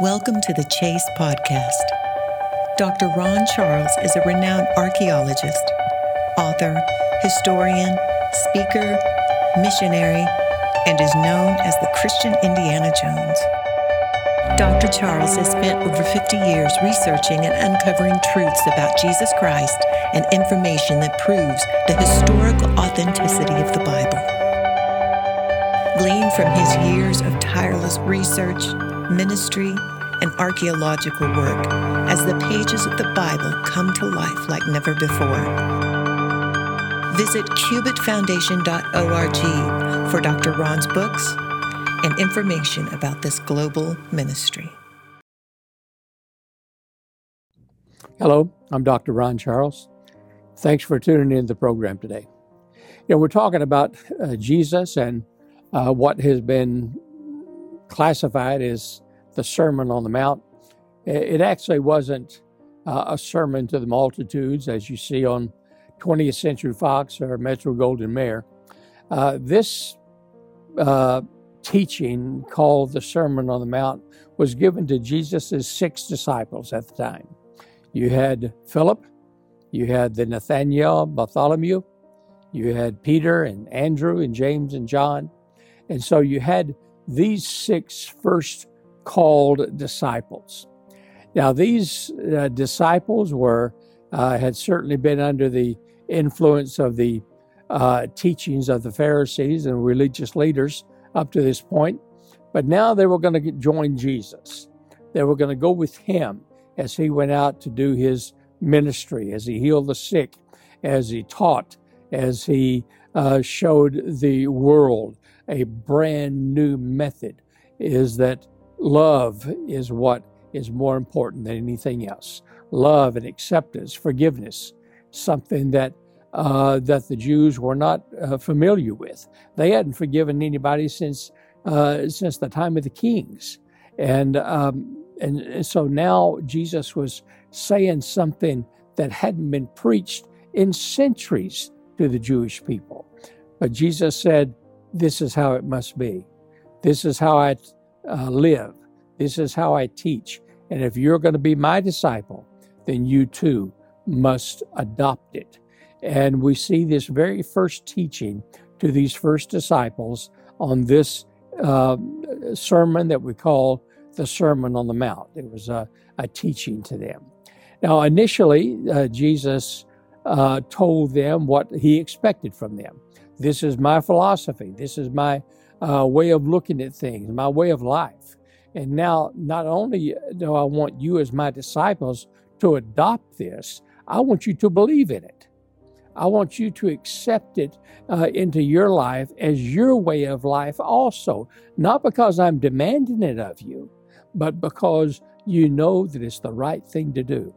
Welcome to the Chase Podcast. Dr. Ron Charles is a renowned archaeologist, author, historian, speaker, missionary, and is known as the Christian Indiana Jones. Dr. Charles has spent over 50 years researching and uncovering truths about Jesus Christ and information that proves the historical authenticity of the Bible. Gleaned from his years of tireless research, ministry, and archaeological work as the pages of the Bible come to life like never before. Visit cubitfoundation.org for Dr. Ron's books and information about this global ministry. Hello, I'm Dr. Ron Charles. Thanks for tuning in to the program today. You know, we're talking about uh, Jesus and uh, what has been classified as the Sermon on the Mount. It actually wasn't uh, a sermon to the multitudes, as you see on 20th Century Fox or Metro Goldwyn Mayer. Uh, this uh, teaching, called the Sermon on the Mount, was given to Jesus' six disciples at the time. You had Philip, you had the Nathaniel, Bartholomew, you had Peter and Andrew and James and John. And so you had these six first called disciples. Now, these uh, disciples were uh, had certainly been under the influence of the uh, teachings of the Pharisees and religious leaders up to this point, but now they were going to join Jesus. They were going to go with him as he went out to do his ministry, as he healed the sick, as he taught, as he uh, showed the world a brand new method. Is that love is what is more important than anything else. Love and acceptance, forgiveness, something that uh, that the Jews were not uh, familiar with. They hadn't forgiven anybody since uh, since the time of the kings, and um, and so now Jesus was saying something that hadn't been preached in centuries to the Jewish people. But Jesus said, "This is how it must be. This is how I uh, live. This is how I teach. And if you're going to be my disciple, then you too must adopt it." And we see this very first teaching to these first disciples on this uh, sermon that we call the Sermon on the Mount. It was a, a teaching to them. Now, initially, uh, Jesus uh, told them what he expected from them. This is my philosophy. This is my uh, way of looking at things, my way of life. And now, not only do I want you as my disciples to adopt this, I want you to believe in it. I want you to accept it uh, into your life as your way of life also. Not because I'm demanding it of you, but because you know that it's the right thing to do.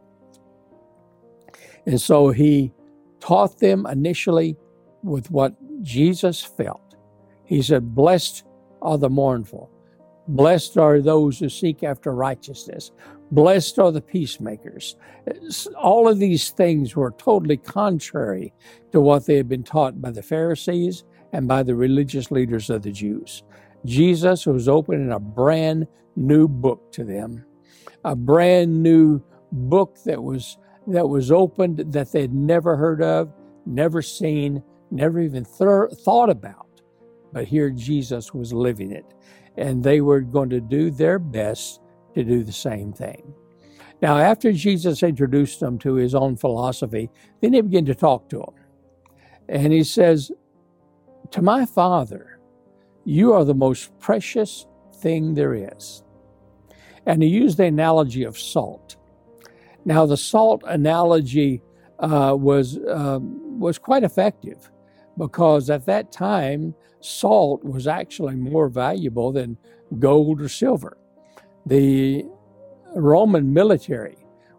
And so he taught them initially with what Jesus felt. He said, Blessed are the mournful. Blessed are those who seek after righteousness. Blessed are the peacemakers. All of these things were totally contrary to what they had been taught by the Pharisees and by the religious leaders of the Jews. Jesus was opening a brand new book to them, a brand new book that was that was opened that they'd never heard of, never seen, never even th- thought about. But here Jesus was living it, and they were going to do their best to do the same thing. Now, after Jesus introduced them to his own philosophy, then he began to talk to them. And he says, To my Father, you are the most precious thing there is. And he used the analogy of salt. Now, the salt analogy uh, was, uh, was quite effective because at that time, salt was actually more valuable than gold or silver the Roman military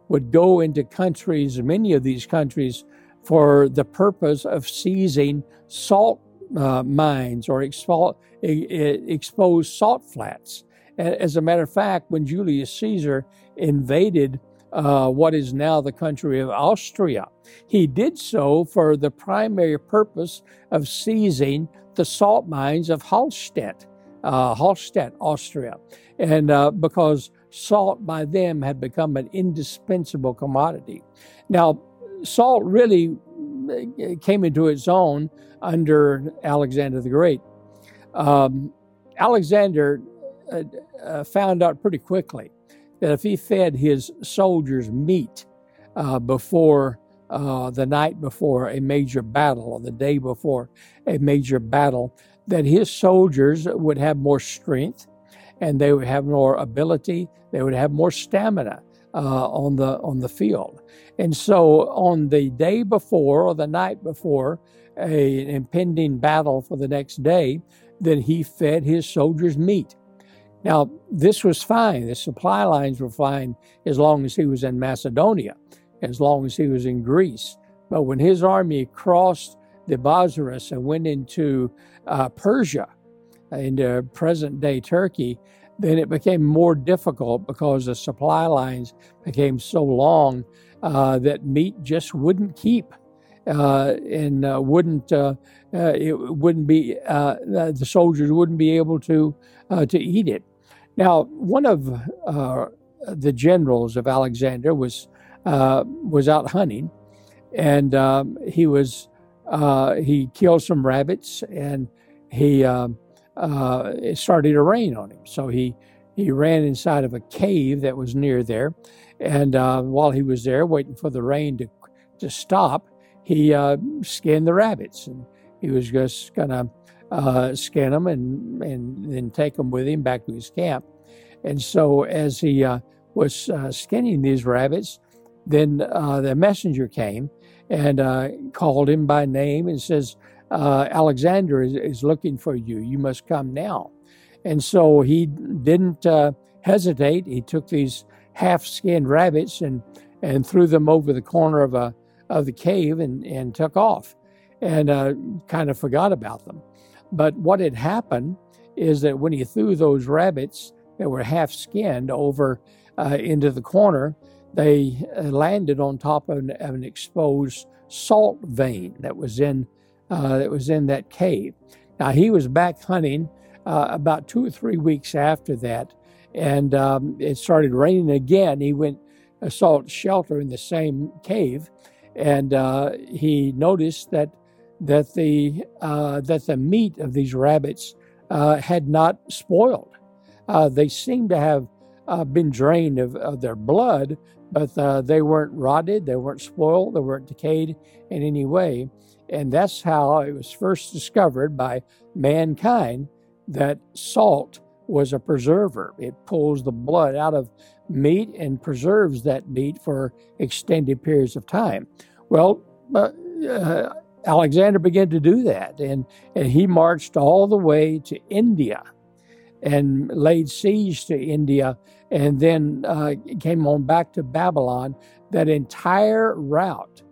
would go into countries, many of these countries, for the purpose of seizing salt uh, mines or expo- exposed salt flats. As a matter of fact, when Julius Caesar invaded uh, what is now the country of Austria, he did so for the primary purpose of seizing the salt mines of Hallstatt, uh, Hallstatt, Austria and uh, because salt by them had become an indispensable commodity. Now, salt really uh, came into its own under Alexander the Great. Um, Alexander uh, uh, found out pretty quickly that if he fed his soldiers meat uh, before uh, the night before a major battle or the day before a major battle, that his soldiers would have more strength and they would have more ability, they would have more stamina uh, on the on the field. And so on the day before or the night before a, an impending battle for the next day, then he fed his soldiers meat. Now, this was fine. The supply lines were fine as long as he was in Macedonia, as long as he was in Greece. But when his army crossed the Bosphorus and went into uh, Persia, into present day Turkey, then it became more difficult because the supply lines became so long uh, that meat just wouldn't keep. Uh, and uh, wouldn't uh, uh, it wouldn't be uh, the soldiers wouldn't be able to to eat it. Now, one of the generals of Alexander was was out hunting, and um, he was he killed some rabbits and he uh, it started to rain on him. So he, he ran inside of a cave that was near there. And uh, while he was there waiting for the rain to, to stop, he uh, skinned the rabbits. And he was just to uh, skin them and, and then take them with him back to his camp. And so as he uh, was uh, skinning these rabbits, then the messenger came and called him by name and says, uh, Alexander is, is, looking for you. You must come now. And so he didn't uh, hesitate. He took these half skinned rabbits and, and threw them over the corner of, a, of the cave and, and took off and uh, kind of forgot about them. But what had happened is that when he threw those rabbits that were half skinned over uh, into the corner, they uh, landed on top of an, of an exposed salt vein that was in uh, that was in that cave. Now, he was back hunting uh, about two or three weeks after that, and um, it started raining again. He went uh, sought shelter in the same cave, and uh, he noticed that that the uh, that the meat of these rabbits uh, had not spoiled. they seemed to have been drained of, of, their blood, but they weren't rotted, they weren't spoiled, they weren't decayed in any way. And that's how it was first discovered by mankind that salt was a preserver. It pulls the blood out of meat and preserves that meat for extended periods of time. Well, uh, uh, Alexander began to do that, and, and he marched all the way to India and laid siege to India, and then uh, came on back to Babylon. That entire route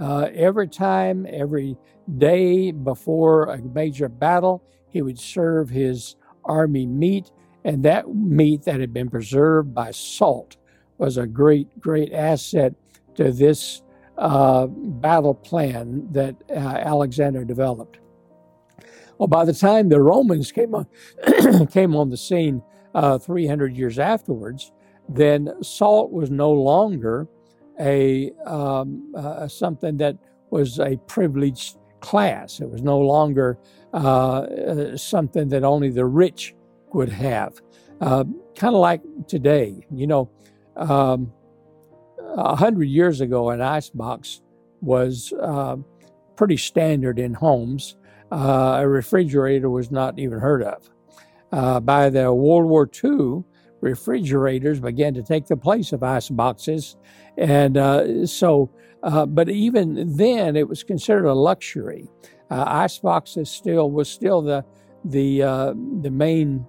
uh, every time, every day before a major battle, he would serve his army meat, and that meat that had been preserved by salt was a great, great asset to this uh, battle plan that uh, Alexander developed. Well, by the time the Romans came on, came on the scene uh, 300 years afterwards, then salt was no longer a um, uh, something that was a privileged class. It was no longer uh, uh something that only the rich would have. Kind of like today, you know, um, a hundred years ago, an icebox was uh, pretty standard in homes. Uh, a refrigerator was not even heard of. by the World War II, refrigerators began to take the place of ice boxes. And uh, so, uh, but even then, it was considered a luxury. Uh, ice boxes still was still the the uh, the main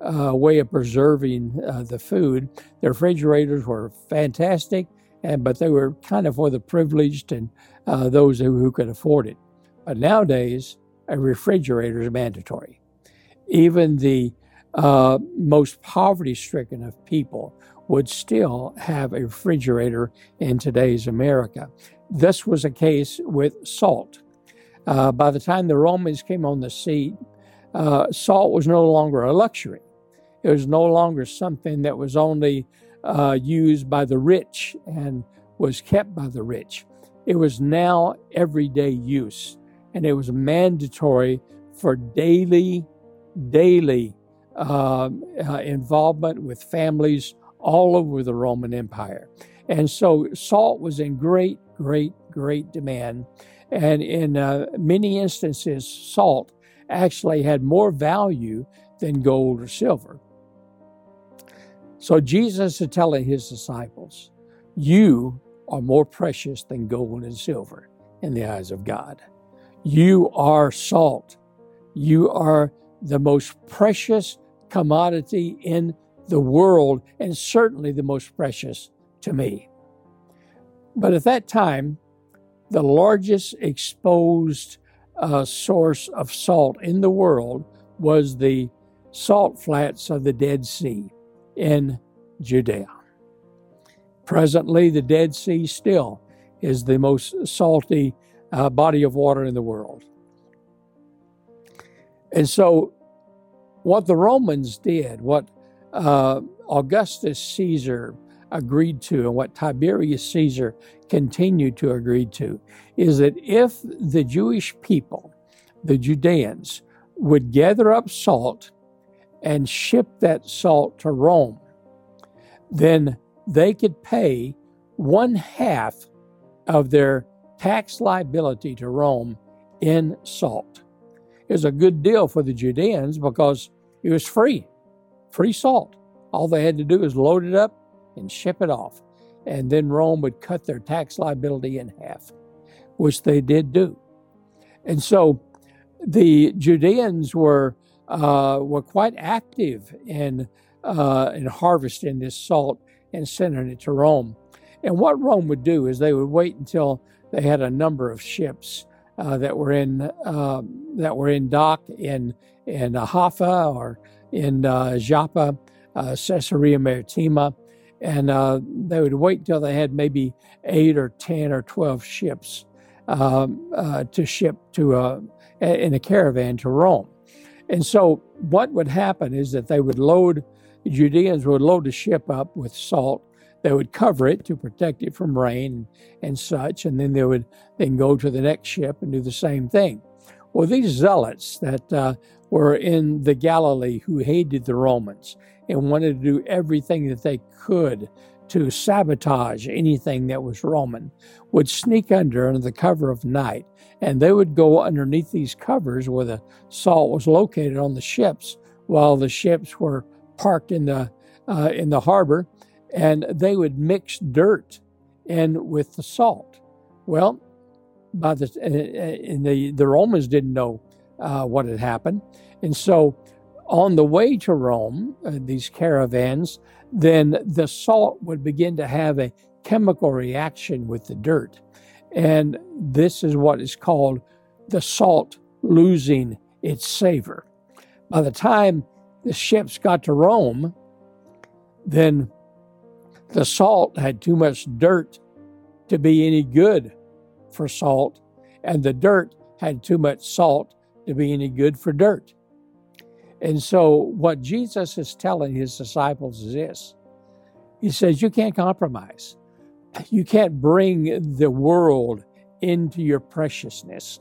uh, way of preserving uh, the food. The refrigerators were fantastic, and but they were kind of for the privileged and those who, who could afford it. But nowadays, a refrigerator is mandatory. Even the uh, most poverty stricken of people would still have a refrigerator in today's America. This was a case with salt. Uh, by the time the Romans came on the scene, uh, salt was no longer a luxury. It was no longer something that was only uh, used by the rich and was kept by the rich. It was now everyday use, and it was mandatory for daily, daily uh, uh, involvement with families all over the Roman Empire. And so salt was in great, great, great demand. And in uh, many instances, salt actually had more value than gold or silver. So Jesus is telling his disciples, You are more precious than gold and silver in the eyes of God. You are salt. You are the most precious commodity in the world, and certainly the most precious to me. But at that time, the largest exposed uh, source of salt in the world was the salt flats of the Dead Sea in Judea. Presently, the Dead Sea still is the most salty uh, body of water in the world. And so, what the Romans did, what uh, Augustus Caesar agreed to, and what Tiberius Caesar continued to agree to, is that if the Jewish people, the Judeans, would gather up salt and ship that salt to Rome, then they could pay one half of their tax liability to Rome in salt. It was a good deal for the Judeans because it was free, free salt. All they had to do was load it up and ship it off. And then Rome would cut their tax liability in half, which they did do. And so the Judeans were, uh, were quite active in, uh, in harvesting this salt and sending it to Rome. And what Rome would do is they would wait until they had a number of ships uh, that were in uh, that were in dock in in Haifa or in uh, Joppa, uh, Caesarea Maritima, and uh, they would wait until they had maybe eight or ten or twelve ships um, to ship to in a caravan to Rome. And so, what would happen is that they would load the Judeans would load the ship up with salt. They would cover it to protect it from rain and such, and then they would then go to the next ship and do the same thing. Well, these zealots that uh, were in the Galilee who hated the Romans and wanted to do everything that they could to sabotage anything that was Roman would sneak under under the cover of night, and they would go underneath these covers where the salt was located on the ships while the ships were parked in the uh, in the harbor, and they would mix dirt in with the salt. Well, by the and the the Romans didn't know uh, what had happened, and so on the way to Rome, uh, these caravans, then the salt would begin to have a chemical reaction with the dirt, and this is what is called the salt losing its savor. By the time the ships got to Rome, then the salt had too much dirt to be any good for salt, and the dirt had too much salt to be any good for dirt. And so, what Jesus is telling his disciples is this He says, You can't compromise. You can't bring the world into your preciousness.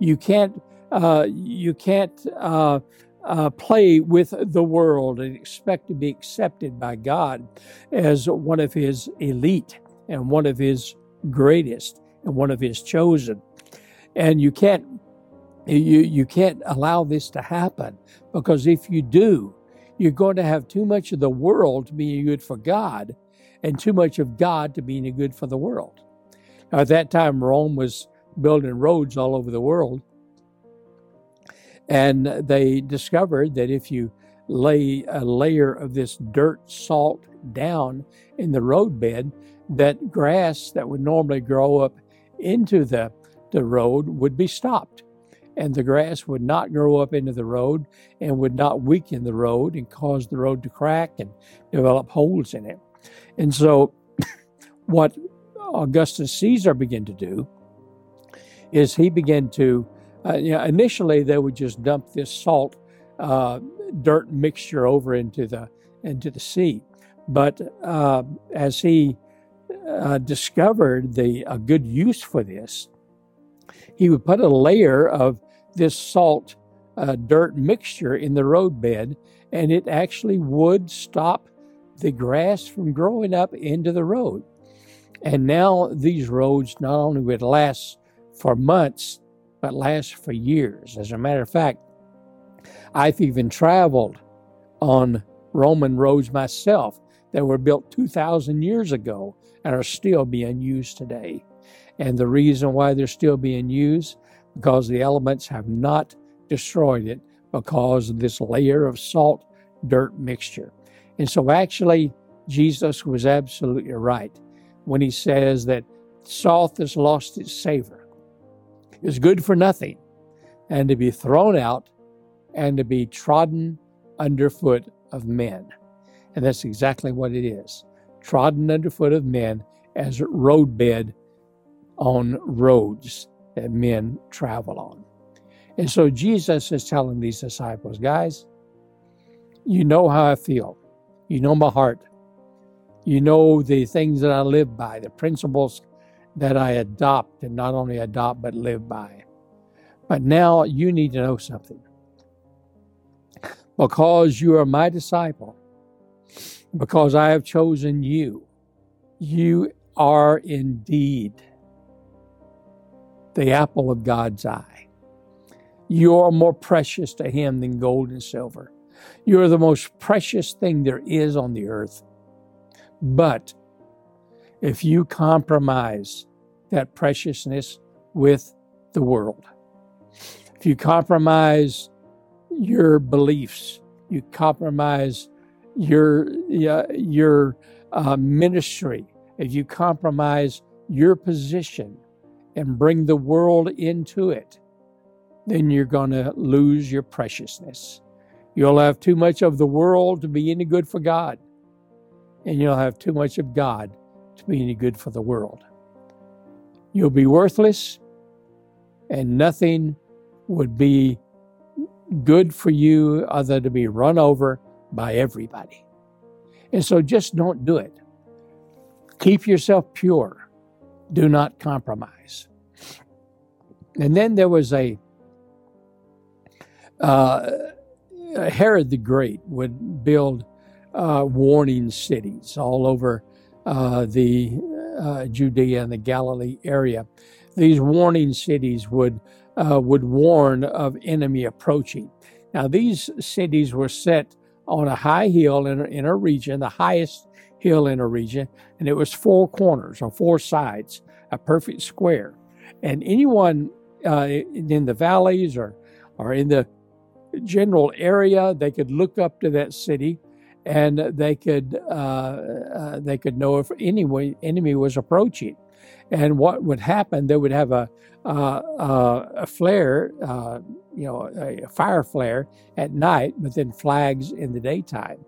You can't, uh, you can't uh, uh, play with the world and expect to be accepted by God as one of His elite and one of His greatest and one of His chosen. And you can't you you can't allow this to happen because if you do, you're going to have too much of the world to be good for God, and too much of God to be good for the world. Now, at that time, Rome was building roads all over the world, and they discovered that if you lay a layer of this dirt salt down in the roadbed, that grass that would normally grow up into the, the road would be stopped. And the grass would not grow up into the road and would not weaken the road and cause the road to crack and develop holes in it. And so, what Augustus Caesar began to do is he began to uh, you know, initially, they would just dump this salt uh, dirt mixture over into the into the sea. But uh, as he uh, discovered the a good use for this, he would put a layer of this salt uh, dirt mixture in the roadbed, and it actually would stop the grass from growing up into the road. And now these roads not only would last for months, but last for years. As a matter of fact, I've even traveled on Roman roads myself that were built 2,000 years ago and are still being used today. And the reason why they're still being used, because the elements have not destroyed it because of this layer of salt dirt mixture. And so actually, Jesus was absolutely right when he says that salt has lost its savor. It's good for nothing and to be thrown out and to be trodden underfoot of men. And that's exactly what it is trodden underfoot of men as roadbed on roads that men travel on. And so Jesus is telling these disciples, guys, you know how I feel. You know my heart. You know the things that I live by, the principles that I adopt and not only adopt but live by. But now you need to know something. Because you are my disciple, because I have chosen you, you are indeed the apple of God's eye. You are more precious to Him than gold and silver. You are the most precious thing there is on the earth. But if you compromise that preciousness with the world, if you compromise your beliefs, you compromise your your uh, ministry, if you compromise your position and bring the world into it, then you're going to lose your preciousness. You'll have too much of the world to be any good for God and you'll have too much of God to be any good for the world. You'll be worthless, and nothing would be good for you other than to be run over by everybody. And so just don't do it. Keep yourself pure. Do not compromise. And then there was a uh, Herod the Great would build uh, warning cities all over uh, the uh, Judea and the Galilee area. These warning cities would uh, would warn of enemy approaching. Now, these cities were set on a high hill in in a region, the highest hill in a region, and it was four corners or four sides, a perfect square. And anyone uh, in the valleys or or in the general area, they could look up to that city and they could uh, uh, they could know if any enemy was approaching. And what would happen? They would have a uh, a flare, uh, you know, a fire flare at night, but then flags in the daytime.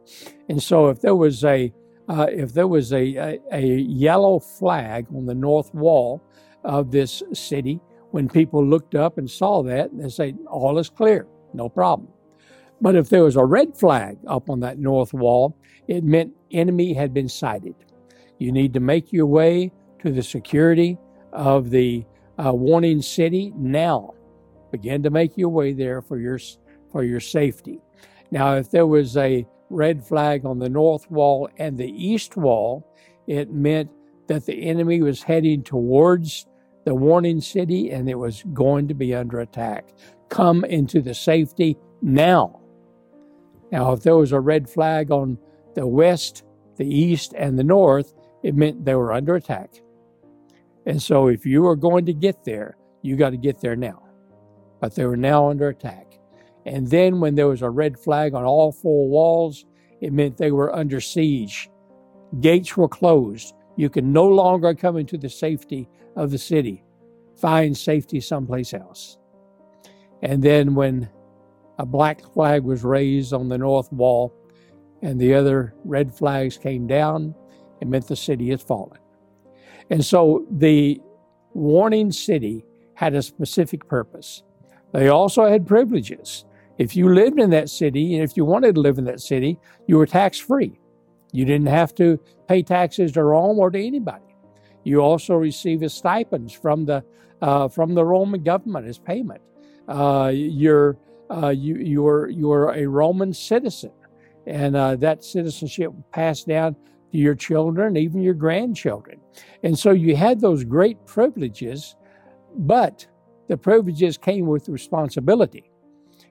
And so, if there was a uh, if there was a, a, a yellow flag on the north wall of this city, when people looked up and saw that, they say all is clear, no problem. But if there was a red flag up on that north wall, it meant enemy had been sighted. You need to make your way to the security of the uh, warning city now. Begin to make your way there for your for your safety. Now, if there was a red flag on the north wall and the east wall, it meant that the enemy was heading towards the warning city and it was going to be under attack. Come into the safety now. Now, if there was a red flag on the west, the east, and the north, it meant they were under attack. And so, if you were going to get there, you got to get there now. But they were now under attack. And then, when there was a red flag on all four walls, it meant they were under siege. Gates were closed. You could no longer come into the safety of the city. Find safety someplace else. And then, when a black flag was raised on the north wall, and the other red flags came down. It meant the city had fallen. And so the warning city had a specific purpose. They also had privileges. If you lived in that city, and if you wanted to live in that city, you were tax free. You didn't have to pay taxes to Rome or to anybody. You also receive stipends from the uh, from the Roman government as payment. Uh, you're uh, you you're you're a Roman citizen, and uh, that citizenship passed down to your children, even your grandchildren, and so you had those great privileges, but the privileges came with responsibility,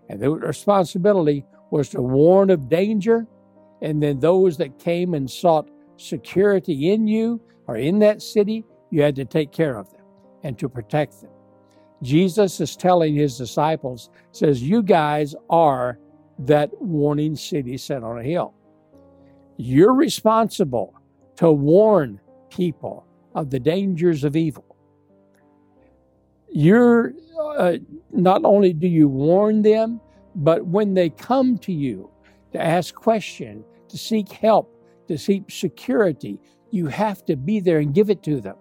and the responsibility was to warn of danger, and then those that came and sought security in you or in that city, you had to take care of them and to protect them. Jesus is telling his disciples, says, You guys are that warning city set on a hill. You're responsible to warn people of the dangers of evil. You're uh, not only do you warn them, but when they come to you to ask question, to seek help, to seek security, you have to be there and give it to them.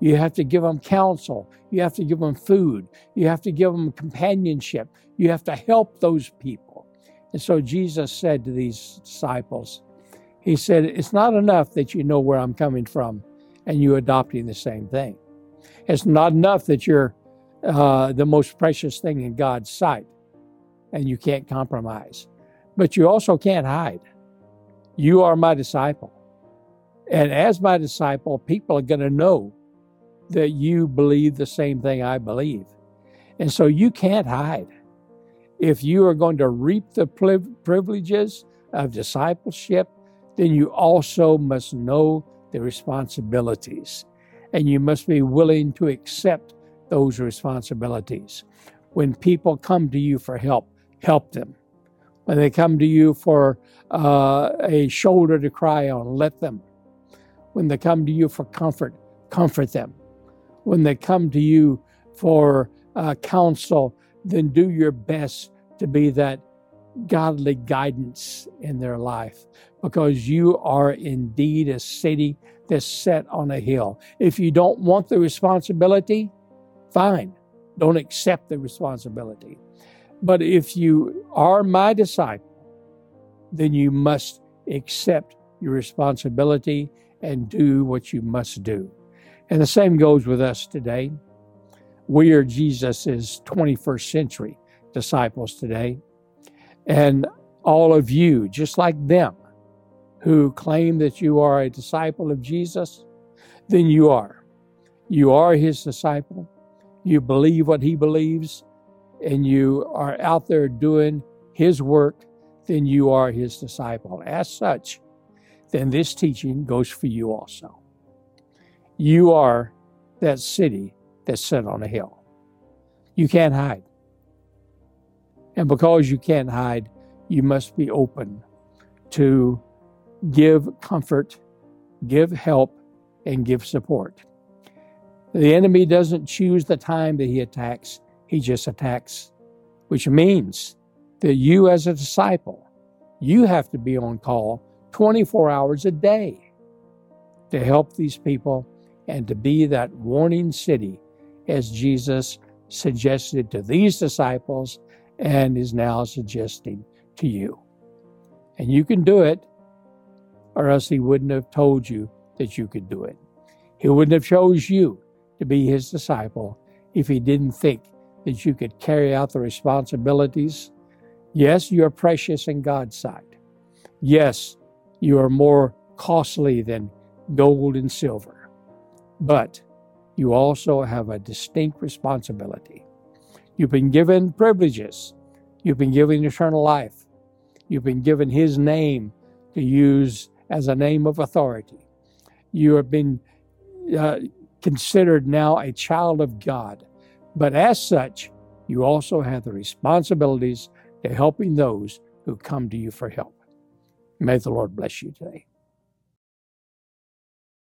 You have to give them counsel. You have to give them food. You have to give them companionship. You have to help those people. And so Jesus said to these disciples, He said, It's not enough that you know where I'm coming from and you adopting the same thing. It's not enough that you're uh, the most precious thing in God's sight and you can't compromise. But you also can't hide. You are my disciple. And as my disciple, people are going to know that you believe the same thing I believe. And so you can't hide. If you are going to reap the privileges of discipleship, then you also must know the responsibilities. And you must be willing to accept those responsibilities. When people come to you for help, help them. When they come to you for uh, a shoulder to cry on, let them. When they come to you for comfort, comfort them when they come to you for uh, counsel, then do your best to be that godly guidance in their life because you are indeed a city that's set on a hill. If you don't want the responsibility, fine, don't accept the responsibility. But if you are my disciple, then you must accept your responsibility and do what you must do. And the same goes with us today. We are Jesus's 21st century disciples today. And all of you, just like them, who claim that you are a disciple of Jesus, then you are. You are his disciple. You believe what he believes, and you are out there doing his work, then you are his disciple. As such, then this teaching goes for you also. You are that city that's set on a hill. You can't hide. And because you can't hide, you must be open to give comfort, give help, and give support. The enemy doesn't choose the time that he attacks, he just attacks, which means that you, as a disciple, you have to be on call 24 hours a day to help these people and to be that warning city as Jesus suggested to these disciples and is now suggesting to you. And you can do it, or else he wouldn't have told you that you could do it. He wouldn't have chose you to be his disciple if he didn't think that you could carry out the responsibilities. Yes, you are precious in God's sight. Yes, you are more costly than gold and silver. But you also have a distinct responsibility. You've been given privileges. You've been given eternal life. You've been given His name to use as a name of authority. You have been uh, considered now a child of God. But as such, you also have the responsibilities to helping those who come to you for help. May the Lord bless you today.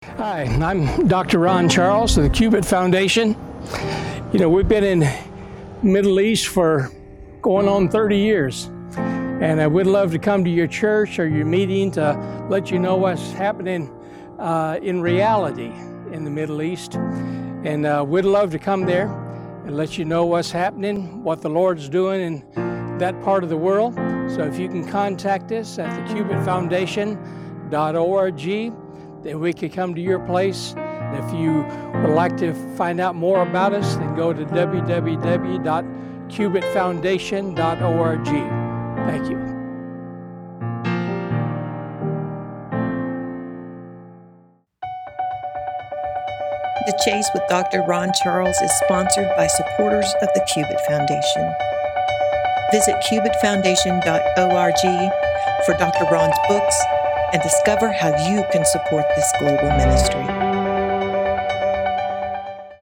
Hi, I'm Dr. Ron Charles of the Cubit Foundation. You know, we've been in Middle East for going on 30 years. And I would love to come to your church or your meeting to let you know what's happening uh, in reality in the Middle East. And uh, we'd love to come there and let you know what's happening, what the Lord's doing, in that part of the world. So if you can contact us at thecubitfoundation.org, then we could come to your place. And if you would like to find out more about us, then go to www.cubitfoundation.org. Thank you. The Chase with Dr. Ron Charles is sponsored by supporters of the Cubit Foundation. Visit cubitfoundation.org for Dr. Ron's books and discover how you can support this global ministry.